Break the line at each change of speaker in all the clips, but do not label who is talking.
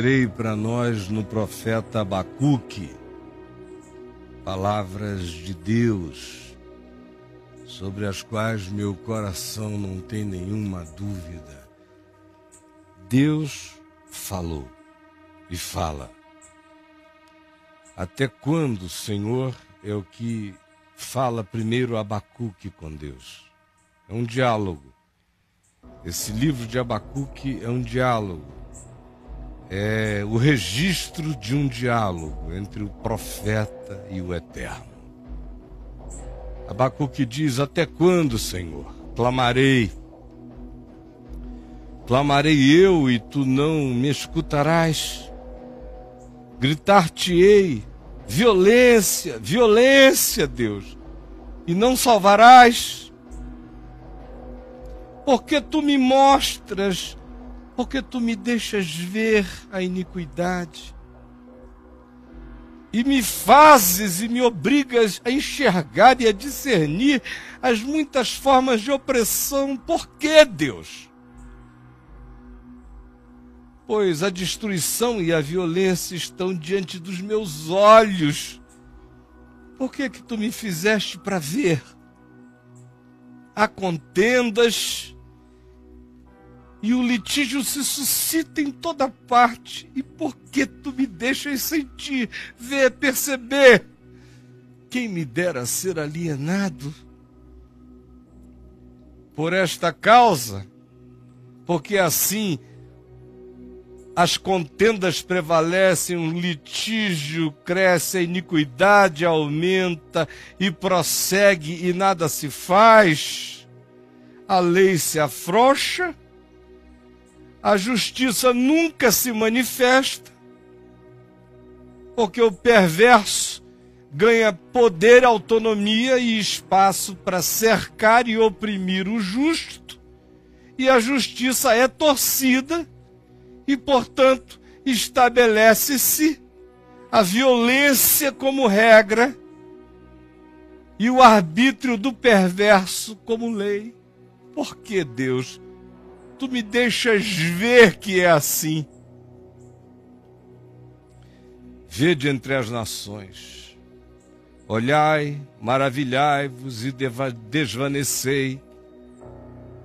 Lerei para nós no profeta Abacuque palavras de Deus sobre as quais meu coração não tem nenhuma dúvida. Deus falou e fala. Até quando, Senhor, é o que fala primeiro Abacuque com Deus? É um diálogo. Esse livro de Abacuque é um diálogo é o registro de um diálogo entre o profeta e o eterno. Abacuque diz: Até quando, Senhor? Clamarei. Clamarei eu e tu não me escutarás. Gritar-te-ei: violência, violência, Deus, e não salvarás. Porque tu me mostras porque tu me deixas ver a iniquidade e me fazes e me obrigas a enxergar e a discernir as muitas formas de opressão. Por que, Deus? Pois a destruição e a violência estão diante dos meus olhos. Por que que tu me fizeste para ver? Há contendas, e o litígio se suscita em toda parte. E por que tu me deixas sentir, ver, perceber? Quem me dera ser alienado? Por esta causa, porque assim as contendas prevalecem, o litígio cresce, a iniquidade aumenta e prossegue e nada se faz, a lei se afrouxa a justiça nunca se manifesta, porque o perverso ganha poder, autonomia e espaço para cercar e oprimir o justo, e a justiça é torcida, e, portanto, estabelece-se a violência como regra e o arbítrio do perverso como lei. Por que Deus tu me deixas ver que é assim. Vede entre as nações, olhai, maravilhai-vos e desvanecei,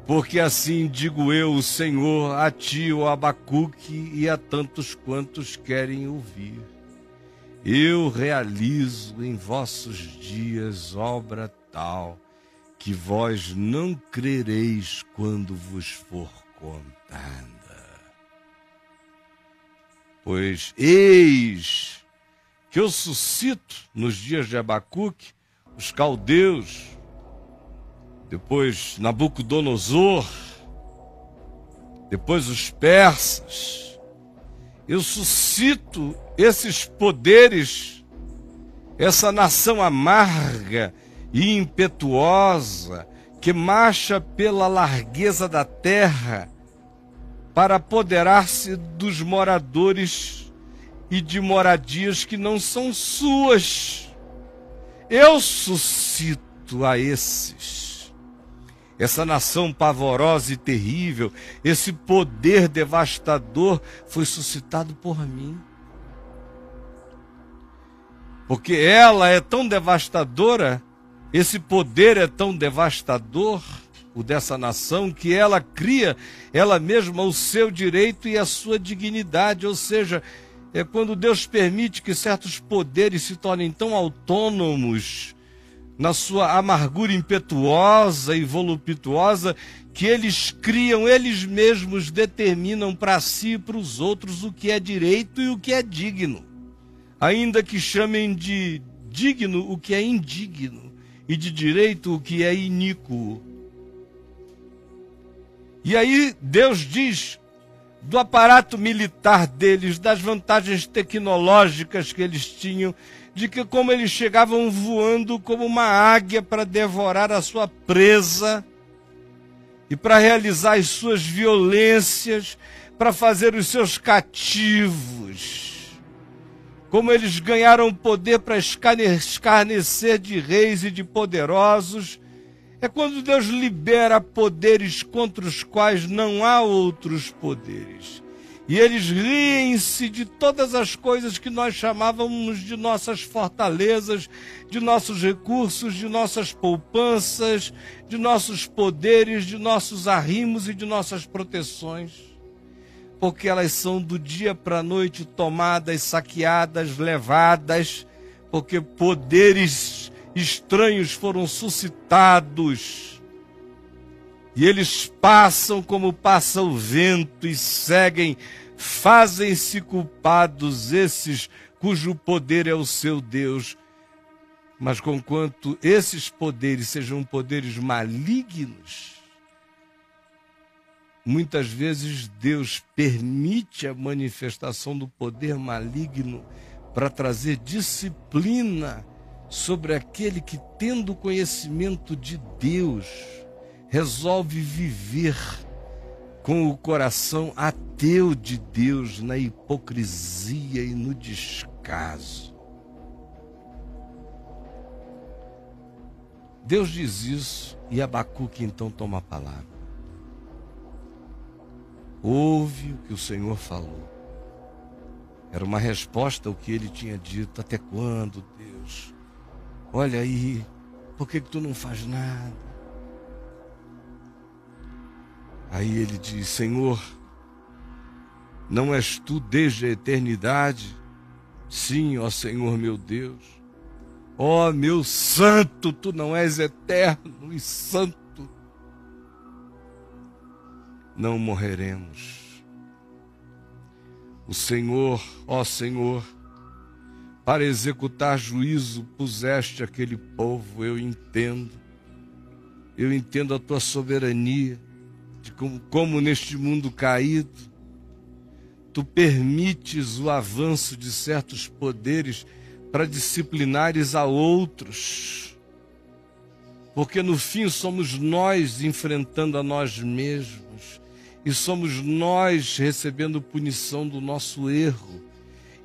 porque assim digo eu, o Senhor, a ti, o Abacuque, e a tantos quantos querem ouvir. Eu realizo em vossos dias obra tal, que vós não crereis quando vos for contada. Pois eis que eu suscito nos dias de Abacuque os caldeus, depois Nabucodonosor, depois os persas. Eu suscito esses poderes, essa nação amarga e impetuosa, que marcha pela largueza da terra para apoderar-se dos moradores e de moradias que não são suas. Eu suscito a esses. Essa nação pavorosa e terrível, esse poder devastador foi suscitado por mim. Porque ela é tão devastadora esse poder é tão devastador, o dessa nação, que ela cria ela mesma o seu direito e a sua dignidade, ou seja, é quando Deus permite que certos poderes se tornem tão autônomos na sua amargura impetuosa e voluptuosa que eles criam, eles mesmos determinam para si e para os outros o que é direito e o que é digno, ainda que chamem de digno o que é indigno e de direito o que é iníquo. E aí Deus diz do aparato militar deles, das vantagens tecnológicas que eles tinham, de que como eles chegavam voando como uma águia para devorar a sua presa e para realizar as suas violências, para fazer os seus cativos como eles ganharam poder para escarnecer de reis e de poderosos, é quando Deus libera poderes contra os quais não há outros poderes. E eles riem-se de todas as coisas que nós chamávamos de nossas fortalezas, de nossos recursos, de nossas poupanças, de nossos poderes, de nossos arrimos e de nossas proteções. Porque elas são do dia para a noite tomadas, saqueadas, levadas, porque poderes estranhos foram suscitados e eles passam como passa o vento e seguem, fazem-se culpados esses cujo poder é o seu Deus. Mas conquanto esses poderes sejam poderes malignos, muitas vezes Deus permite a manifestação do poder maligno para trazer disciplina sobre aquele que, tendo conhecimento de Deus, resolve viver com o coração ateu de Deus na hipocrisia e no descaso. Deus diz isso e Abacuque então toma a palavra. Ouve o que o Senhor falou. Era uma resposta ao que ele tinha dito. Até quando, Deus? Olha aí, por que, que tu não faz nada? Aí ele diz: Senhor, não és tu desde a eternidade? Sim, ó Senhor meu Deus. Ó meu santo, tu não és eterno e santo. Não morreremos. O Senhor, ó Senhor, para executar juízo puseste aquele povo, eu entendo. Eu entendo a tua soberania de como, como neste mundo caído, tu permites o avanço de certos poderes para disciplinares a outros. Porque no fim somos nós enfrentando a nós mesmos e somos nós recebendo punição do nosso erro.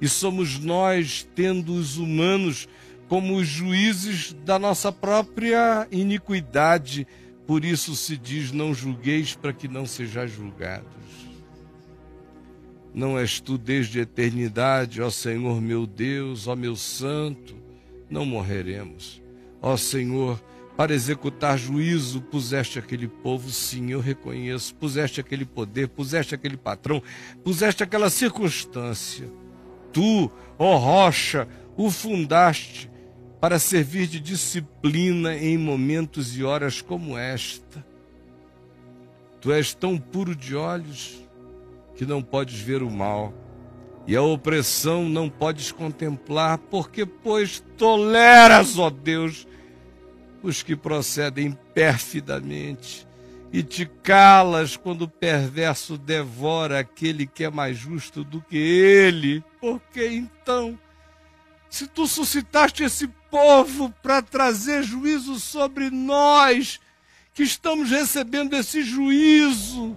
E somos nós tendo os humanos como juízes da nossa própria iniquidade, por isso se diz: Não julgueis para que não sejais julgados. Não és tu desde a eternidade, ó Senhor meu Deus, ó meu Santo, não morreremos. Ó Senhor, para executar juízo, puseste aquele povo, sim, eu reconheço, puseste aquele poder, puseste aquele patrão, puseste aquela circunstância. Tu, ó rocha, o fundaste, para servir de disciplina em momentos e horas como esta. Tu és tão puro de olhos que não podes ver o mal, e a opressão não podes contemplar, porque, pois, toleras, ó Deus, os que procedem perfidamente, e te calas quando o perverso devora aquele que é mais justo do que ele, porque então se tu suscitaste esse povo para trazer juízo sobre nós, que estamos recebendo esse juízo,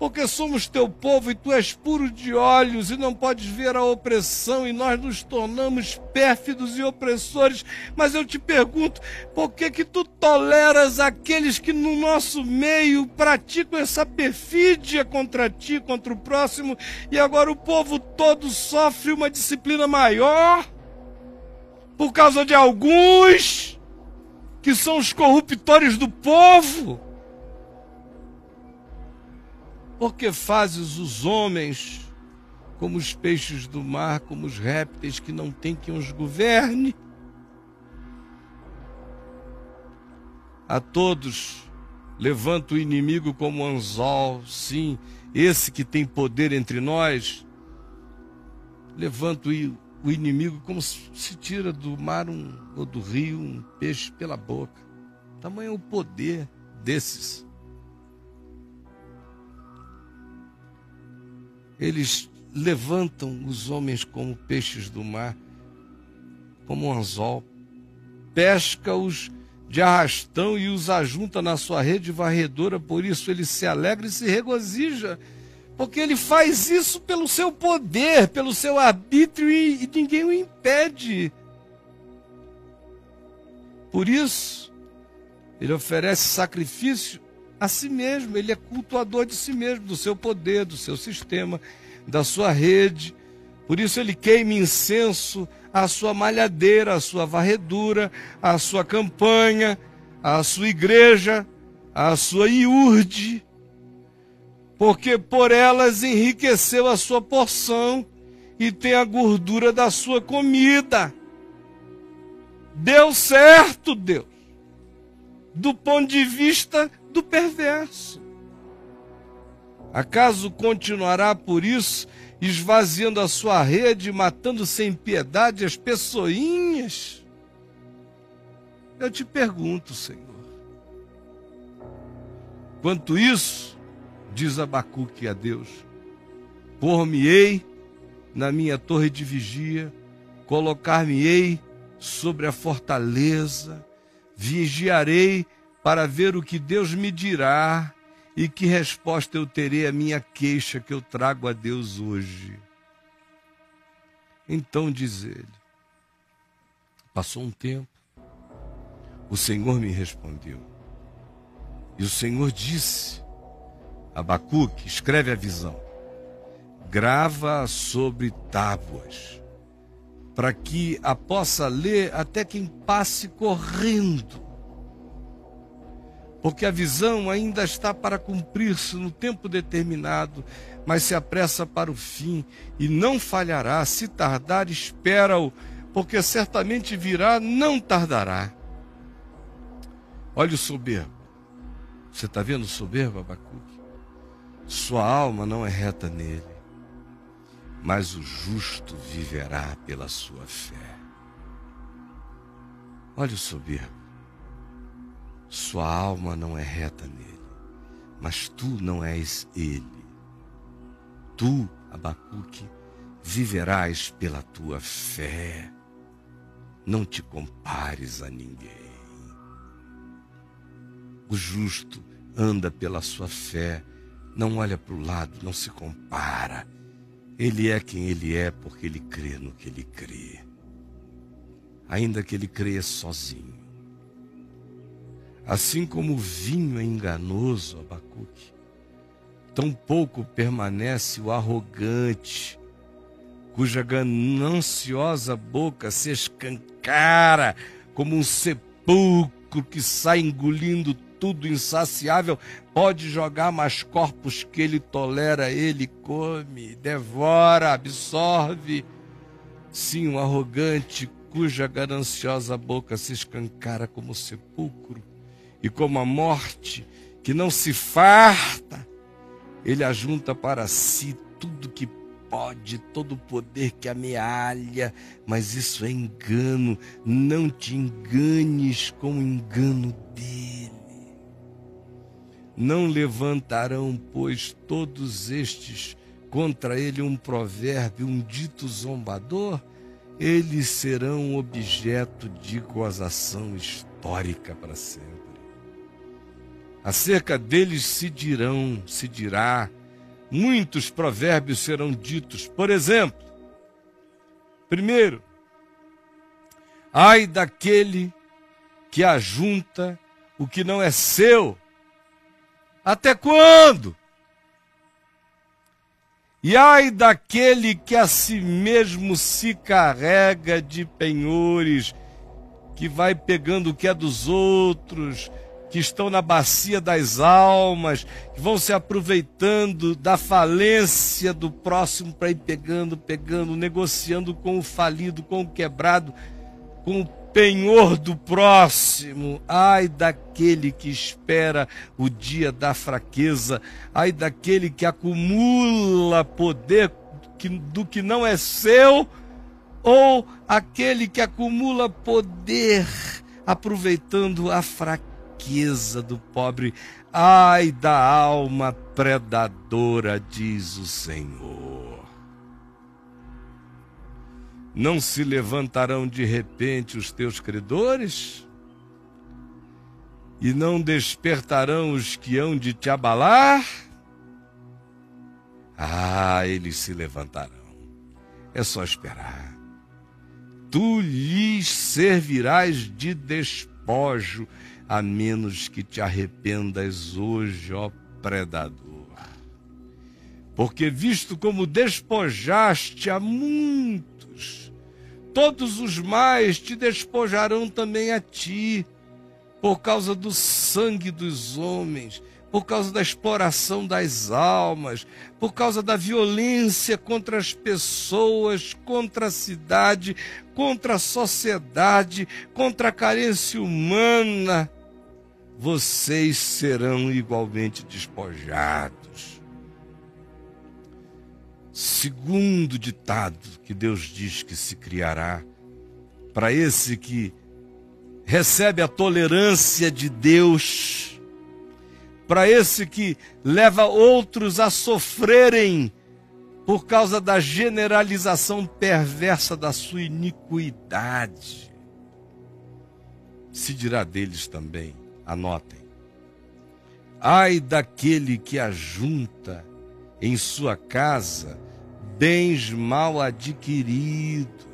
porque somos teu povo e tu és puro de olhos e não podes ver a opressão e nós nos tornamos pérfidos e opressores. Mas eu te pergunto, por que que tu toleras aqueles que no nosso meio praticam essa perfídia contra ti, contra o próximo, e agora o povo todo sofre uma disciplina maior? por causa de alguns que são os corruptores do povo. Porque fazes os homens como os peixes do mar, como os répteis que não tem quem os governe. A todos levanta o inimigo como anzol, sim, esse que tem poder entre nós, levanta o o inimigo como se tira do mar um, ou do rio um peixe pela boca. Tamanho é o poder desses. Eles levantam os homens como peixes do mar, como um anzol, pesca-os de arrastão e os ajunta na sua rede varredora, por isso ele se alegra e se regozija porque ele faz isso pelo seu poder, pelo seu arbítrio e, e ninguém o impede. Por isso, ele oferece sacrifício a si mesmo, ele é cultuador de si mesmo, do seu poder, do seu sistema. da sua rede. Por isso ele queima incenso à sua malhadeira, à sua varredura, à sua campanha, à sua igreja, à sua iurde, porque por elas enriqueceu a sua porção e tem a gordura da sua comida. Deu certo, Deus, do ponto de vista do perverso. Acaso continuará por isso, esvaziando a sua rede, matando sem piedade as pessoinhas? Eu te pergunto, Senhor. Quanto isso, diz Abacuque a Deus, por-me-ei na minha torre de vigia, colocar-me-ei sobre a fortaleza, vigiarei para ver o que Deus me dirá e que resposta eu terei à minha queixa que eu trago a Deus hoje. Então diz ele: Passou um tempo, o Senhor me respondeu. E o Senhor disse: Abacuque, escreve a visão, grava sobre tábuas, para que a possa ler até quem passe correndo porque a visão ainda está para cumprir-se no tempo determinado, mas se apressa para o fim e não falhará. Se tardar, espera-o, porque certamente virá, não tardará. Olha o soberbo. Você está vendo o soberbo, Abacuque? Sua alma não é reta nele, mas o justo viverá pela sua fé. Olha o soberbo. Sua alma não é reta nele, mas tu não és ele. Tu, Abacuque, viverás pela tua fé. Não te compares a ninguém. O justo anda pela sua fé, não olha para o lado, não se compara. Ele é quem ele é porque ele crê no que ele crê. Ainda que ele creia sozinho Assim como o vinho é enganoso, Abacuque, tão pouco permanece o arrogante, cuja gananciosa boca se escancara como um sepulcro que sai engolindo tudo insaciável, pode jogar mais corpos que ele tolera, ele come, devora, absorve. Sim, um arrogante cuja gananciosa boca se escancara como sepulcro e como a morte que não se farta, ele ajunta para si tudo que pode, todo o poder que amealha, mas isso é engano, não te enganes com o engano dele. Não levantarão, pois, todos estes contra ele um provérbio, um dito zombador? Eles serão objeto de gozação histórica para sempre. Acerca deles se dirão, se dirá, muitos provérbios serão ditos. Por exemplo, primeiro, ai daquele que ajunta o que não é seu. Até quando? E ai daquele que a si mesmo se carrega de penhores, que vai pegando o que é dos outros, que estão na bacia das almas, que vão se aproveitando da falência do próximo para ir pegando, pegando, negociando com o falido, com o quebrado, com o penhor do próximo. Ai daquele que espera o dia da fraqueza, ai daquele que acumula poder do que não é seu, ou aquele que acumula poder aproveitando a fraqueza riqueza do pobre, ai da alma predadora, diz o Senhor. Não se levantarão de repente os teus credores? E não despertarão os que hão de te abalar? Ah, eles se levantarão. É só esperar. Tu lhes servirás de despojo a menos que te arrependas hoje, ó predador. Porque, visto como despojaste a muitos, todos os mais te despojarão também a ti, por causa do sangue dos homens, por causa da exploração das almas, por causa da violência contra as pessoas, contra a cidade, contra a sociedade, contra a carência humana, vocês serão igualmente despojados. Segundo ditado que Deus diz que se criará, para esse que recebe a tolerância de Deus, para esse que leva outros a sofrerem por causa da generalização perversa da sua iniquidade. Se dirá deles também, anotem. Ai daquele que ajunta em sua casa bens mal adquiridos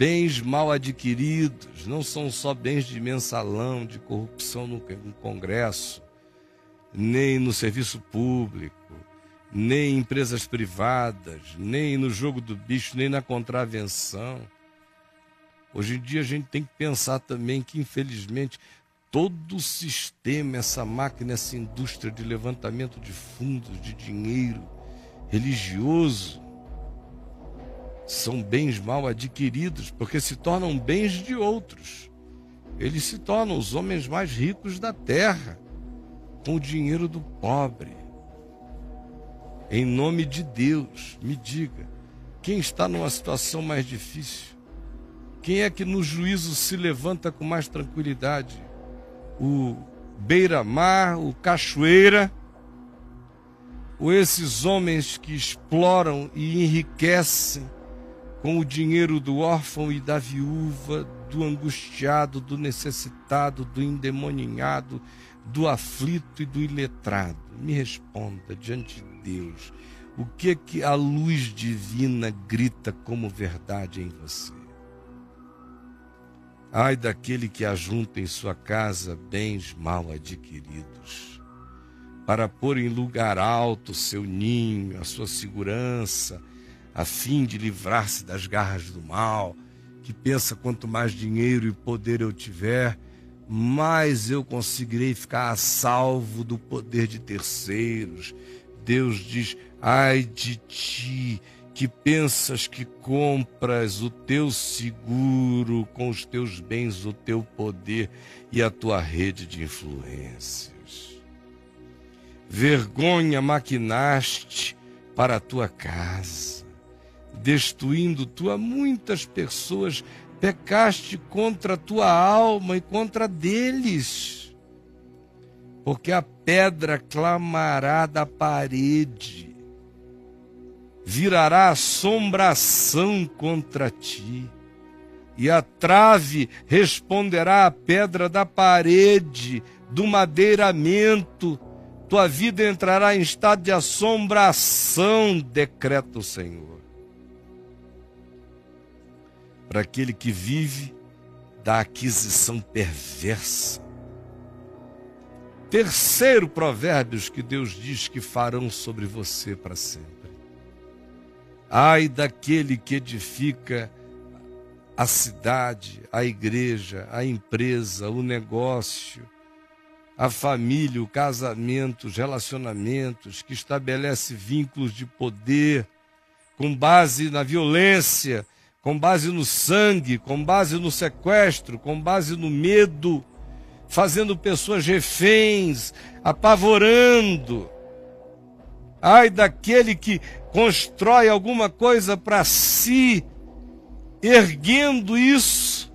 bens mal adquiridos, não são só bens de mensalão, de corrupção no Congresso, nem no serviço público, nem em empresas privadas, nem no jogo do bicho, nem na contravenção. Hoje em dia a gente tem que pensar também que, infelizmente, todo o sistema, essa máquina, essa indústria de levantamento de fundos, de dinheiro religioso, são bens mal adquiridos, porque se tornam bens de outros. Eles se tornam os homens mais ricos da terra, com o dinheiro do pobre. Em nome de Deus, me diga, quem está numa situação mais difícil? Quem é que no juízo se levanta com mais tranquilidade? O beira-mar, o cachoeira, ou esses homens que exploram e enriquecem com o dinheiro do órfão e da viúva, do angustiado, do necessitado, do endemoninhado, do aflito e do iletrado. Me responda diante de Deus, o que é que a luz divina grita como verdade em você? Ai daquele que ajunta em sua casa bens mal adquiridos, para pôr em lugar alto seu ninho, a sua segurança, a fim de livrar-se das garras do mal, que pensa quanto mais dinheiro e poder eu tiver, mais eu conseguirei ficar a salvo do poder de terceiros. Deus diz: ai de ti que pensas que compras o teu seguro com os teus bens, o teu poder e a tua rede de influências. Vergonha maquinaste para a tua casa destruindo tu a muitas pessoas, pecaste contra a tua alma e contra deles. Porque a pedra clamará da parede, virará assombração contra ti, e a trave responderá à pedra da parede, do madeiramento, tua vida entrará em estado de assombração, decreta o Senhor para aquele que vive da aquisição perversa. Terceiro provérbios que Deus diz que farão sobre você para sempre. Ai daquele que edifica a cidade, a igreja, a empresa, o negócio, a família, o casamento, os relacionamentos, que estabelece vínculos de poder com base na violência, com base no sangue, com base no sequestro, com base no medo, fazendo pessoas reféns, apavorando. Ai daquele que constrói alguma coisa para si, erguendo isso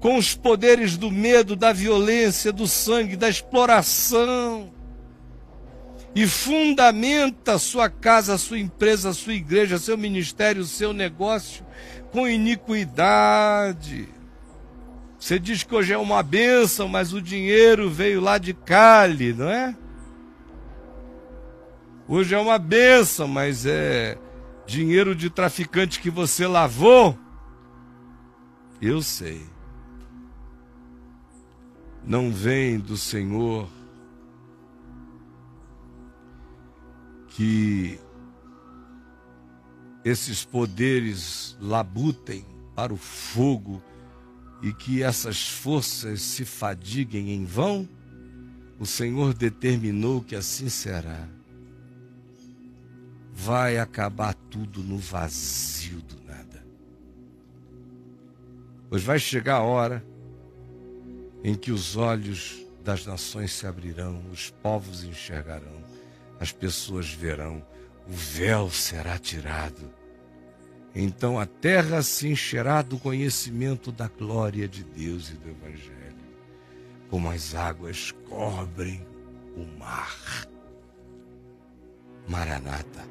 com os poderes do medo, da violência, do sangue, da exploração e fundamenta sua casa, sua empresa, sua igreja, seu ministério, seu negócio com iniquidade. Você diz que hoje é uma bênção, mas o dinheiro veio lá de Cali, não é? Hoje é uma bênção, mas é dinheiro de traficante que você lavou. Eu sei. Não vem do Senhor que esses poderes labutem para o fogo e que essas forças se fadiguem em vão, o Senhor determinou que assim será. Vai acabar tudo no vazio do nada. Pois vai chegar a hora em que os olhos das nações se abrirão, os povos enxergarão, as pessoas verão, o véu será tirado então a terra se encherá do conhecimento da glória de Deus e do Evangelho, como as águas cobrem o mar. Maranata,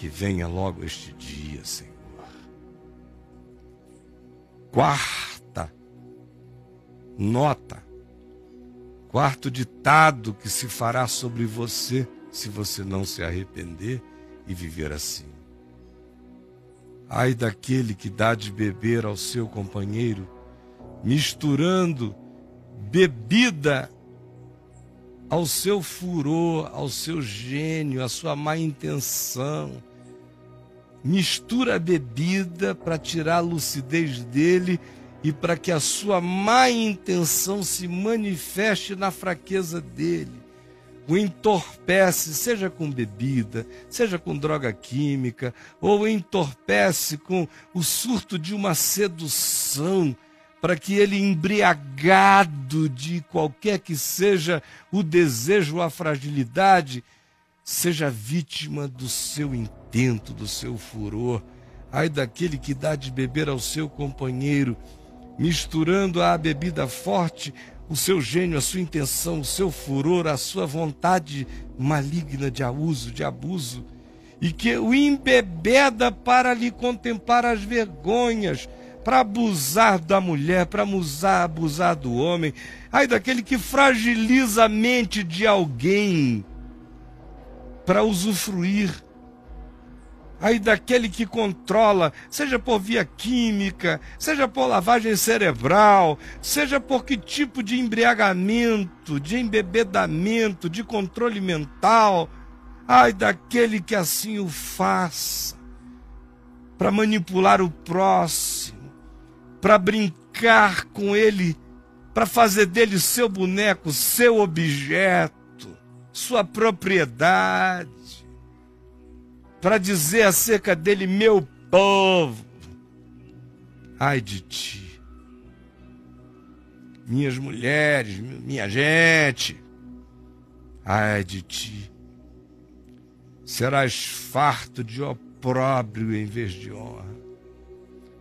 que venha logo este dia, Senhor. Quarta nota, quarto ditado que se fará sobre você se você não se arrepender e viver assim. Ai daquele que dá de beber ao seu companheiro, misturando bebida ao seu furor, ao seu gênio, à sua má intenção. Mistura a bebida para tirar a lucidez dele e para que a sua má intenção se manifeste na fraqueza dele. O entorpece, seja com bebida, seja com droga química, ou entorpece com o surto de uma sedução, para que ele, embriagado de qualquer que seja o desejo ou a fragilidade, seja vítima do seu intento, do seu furor. Ai daquele que dá de beber ao seu companheiro, misturando a bebida forte o seu gênio, a sua intenção, o seu furor, a sua vontade maligna de abuso, de abuso, e que o embebeda para lhe contemplar as vergonhas, para abusar da mulher, para abusar, abusar do homem, ai daquele que fragiliza a mente de alguém para usufruir. Aí daquele que controla, seja por via química, seja por lavagem cerebral, seja por que tipo de embriagamento, de embebedamento, de controle mental, ai daquele que assim o faça, para manipular o próximo, para brincar com ele, para fazer dele seu boneco, seu objeto, sua propriedade para dizer acerca dele, meu povo. Ai de ti, minhas mulheres, minha gente, ai de ti, serás farto de opróbrio em vez de honra.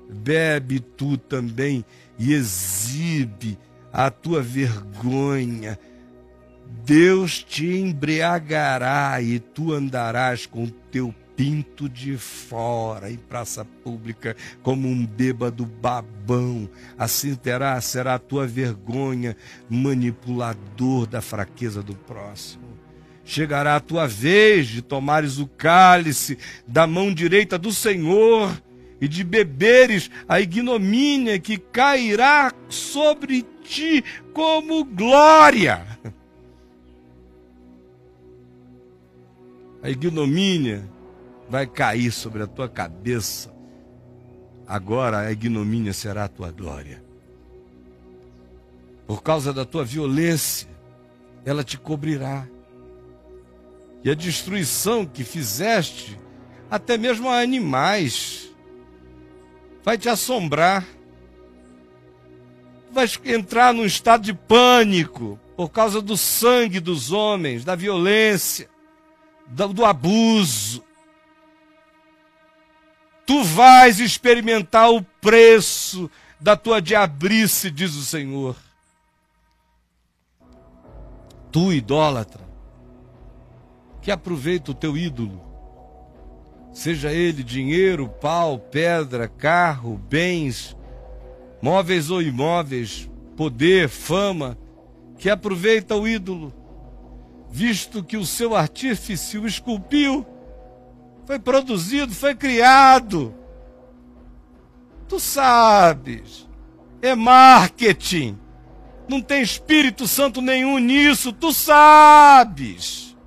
Bebe tu também e exibe a tua vergonha. Deus te embriagará e tu andarás com teu pinto de fora em praça pública como um bêbado babão. Assim terá, será a tua vergonha, manipulador da fraqueza do próximo. Chegará a tua vez de tomares o cálice da mão direita do Senhor e de beberes a ignomínia que cairá sobre ti como glória. A ignomínia vai cair sobre a tua cabeça. Agora a ignomínia será a tua glória. Por causa da tua violência, ela te cobrirá. E a destruição que fizeste, até mesmo a animais, vai te assombrar. Vai entrar num estado de pânico por causa do sangue dos homens, da violência, do, do abuso. Tu vais experimentar o preço da tua diabrice, diz o Senhor. Tu, idólatra, que aproveita o teu ídolo, seja ele dinheiro, pau, pedra, carro, bens, móveis ou imóveis, poder, fama, que aproveita o ídolo, visto que o seu artífice o esculpiu foi produzido, foi criado. Tu sabes, é marketing. Não tem Espírito Santo nenhum nisso, tu sabes.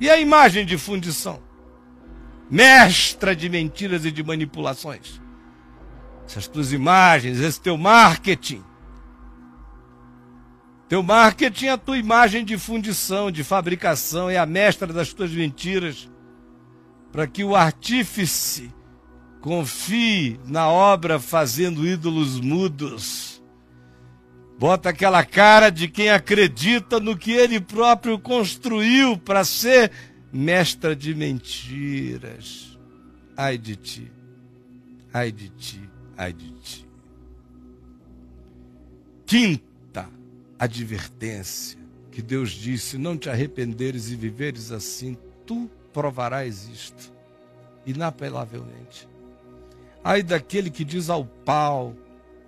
E a imagem de fundição? Mestra de mentiras e de manipulações. Essas tuas imagens, esse teu marketing. Teu marketing é a tua imagem de fundição, de fabricação, é a mestra das tuas mentiras, para que o artífice confie na obra fazendo ídolos mudos. Bota aquela cara de quem acredita no que ele próprio construiu para ser mestra de mentiras. Ai de ti, ai de ti, ai de ti. Quinta advertência que Deus disse: não te arrependeres e viveres assim, tu provarás isto, inapelavelmente. Ai daquele que diz ao pau,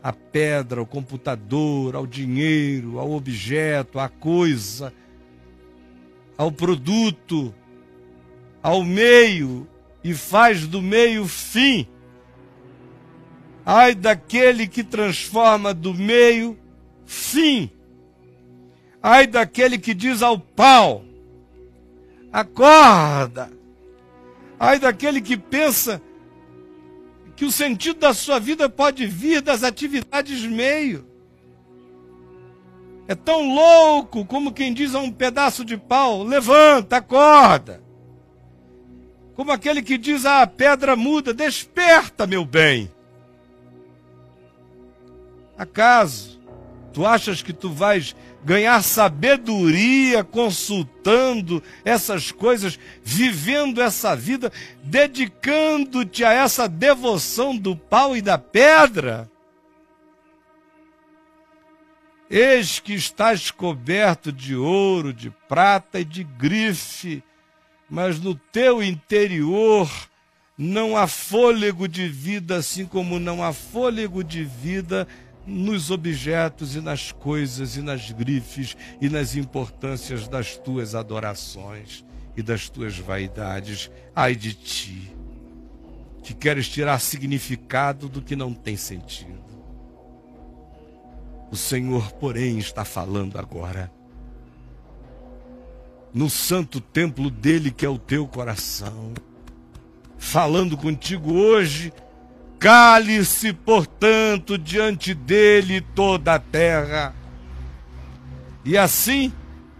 à pedra, ao computador, ao dinheiro, ao objeto, à coisa, ao produto, ao meio e faz do meio fim. Ai daquele que transforma do meio fim. Ai daquele que diz ao pau: acorda. Ai daquele que pensa que o sentido da sua vida pode vir das atividades meio. É tão louco como quem diz a um pedaço de pau: levanta, acorda. Como aquele que diz à pedra muda: desperta, meu bem. Acaso tu achas que tu vais ganhar sabedoria consultando essas coisas, vivendo essa vida, dedicando-te a essa devoção do pau e da pedra? Eis que estás coberto de ouro, de prata e de grife, mas no teu interior não há fôlego de vida, assim como não há fôlego de vida nos objetos e nas coisas e nas grifes e nas importâncias das tuas adorações e das tuas vaidades. Ai de ti, que queres tirar significado do que não tem sentido. O Senhor, porém, está falando agora. No santo templo dele, que é o teu coração, falando contigo hoje Cale-se, portanto, diante dele toda a terra. E assim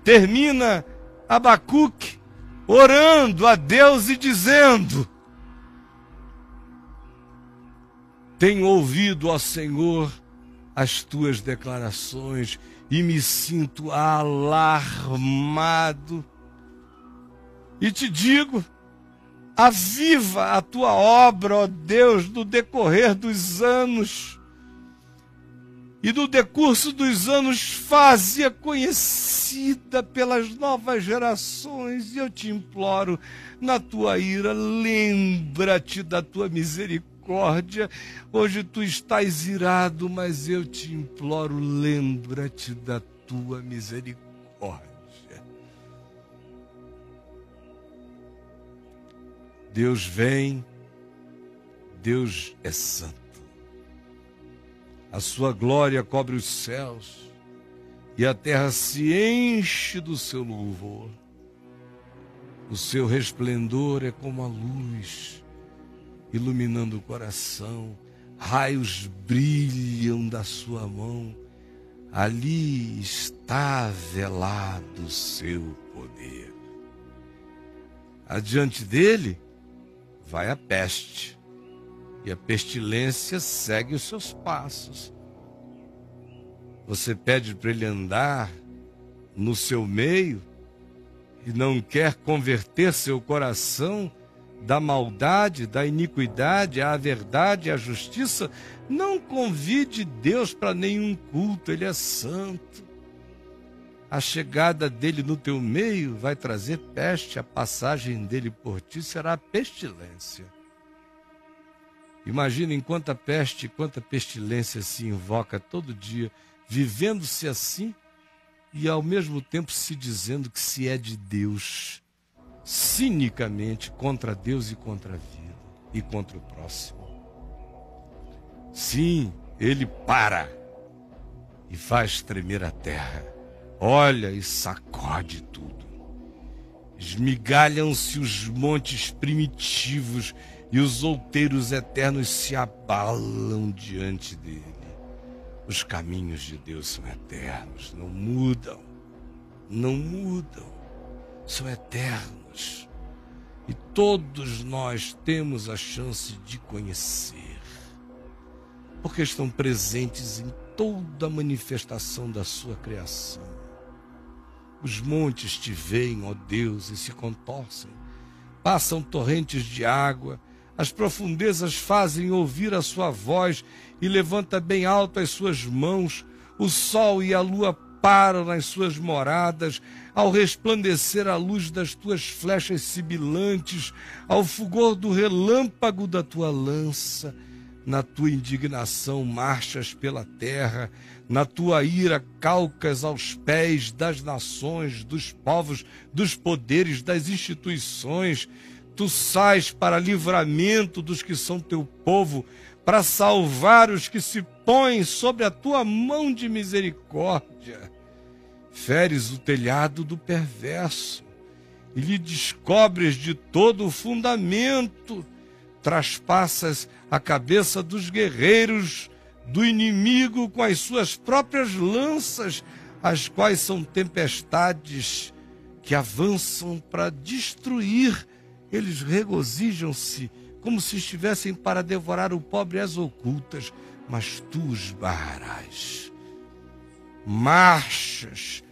termina Abacuque orando a Deus e dizendo: Tenho ouvido, ó Senhor, as tuas declarações e me sinto alarmado. E te digo, Aviva a tua obra, ó Deus, no decorrer dos anos. E no decurso dos anos, fazia conhecida pelas novas gerações. E eu te imploro, na tua ira, lembra-te da tua misericórdia. Hoje tu estás irado, mas eu te imploro, lembra-te da tua misericórdia. Deus vem, Deus é santo. A sua glória cobre os céus e a terra se enche do seu louvor. O seu resplendor é como a luz, iluminando o coração. Raios brilham da sua mão. Ali está velado o seu poder. Adiante dele, vai a peste, e a pestilência segue os seus passos. Você pede para ele andar no seu meio e não quer converter seu coração da maldade, da iniquidade à verdade, à justiça, não convide Deus para nenhum culto, ele é santo a chegada dele no teu meio vai trazer peste, a passagem dele por ti será pestilência. Imagina em quanta peste, quanta pestilência se invoca todo dia, vivendo-se assim e ao mesmo tempo se dizendo que se é de Deus, cinicamente contra Deus e contra a vida e contra o próximo. Sim, ele para e faz tremer a terra olha e sacode tudo. Esmigalham-se os montes primitivos e os outeiros eternos se abalam diante dele. Os caminhos de Deus são eternos, não mudam, não mudam, são eternos. E todos nós temos a chance de conhecer, porque estão presentes em toda a manifestação da sua criação. Os montes te veem, ó Deus, e se contorcem. Passam torrentes de água, as profundezas fazem ouvir a sua voz e levanta bem alto as suas mãos. O sol e a lua param nas suas moradas, ao resplandecer a luz das tuas flechas sibilantes, ao fulgor do relâmpago da tua lança. Na tua indignação marchas pela terra, na tua ira calcas aos pés das nações, dos povos, dos poderes, das instituições. Tu sais para livramento dos que são teu povo, para salvar os que se põem sobre a tua mão de misericórdia. Feres o telhado do perverso e lhe descobres de todo o fundamento, traspassas a cabeça dos guerreiros do inimigo com as suas próprias lanças, as quais são tempestades que avançam para destruir. Eles regozijam-se como se estivessem para devorar o pobre às ocultas, mas tu os barrarás. Marchas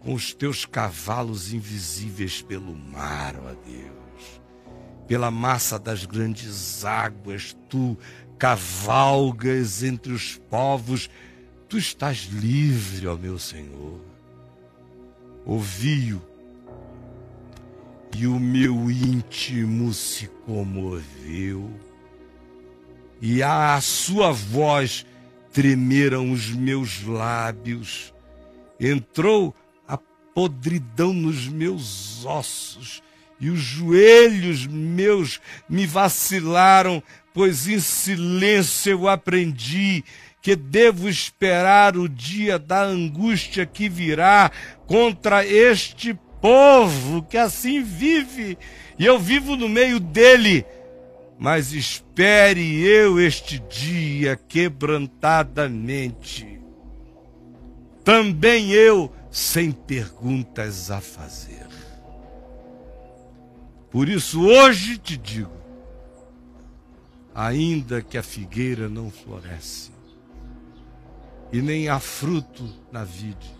com os teus cavalos invisíveis pelo mar, ó Deus. Pela massa das grandes águas, tu cavalgas entre os povos, tu estás livre, ó meu Senhor. Ouvi-o. E o meu íntimo se comoveu, e a sua voz tremeram os meus lábios, entrou a podridão nos meus ossos, e os joelhos meus me vacilaram, pois em silêncio eu aprendi que devo esperar o dia da angústia que virá contra este povo que assim vive, e eu vivo no meio dele. Mas espere eu este dia quebrantadamente. Também eu, sem perguntas a fazer. Por isso hoje te digo: ainda que a figueira não floresce, e nem há fruto na vide,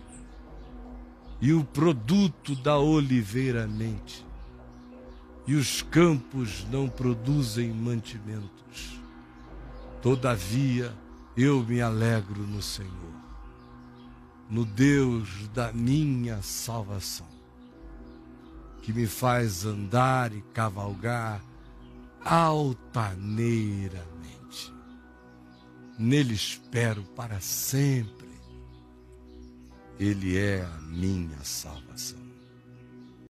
e o produto da oliveira mente, e os campos não produzem mantimentos. Todavia, eu me alegro no Senhor, no Deus da minha salvação, que me faz andar e cavalgar altaneiramente. Nele espero para sempre ele é a minha salvação.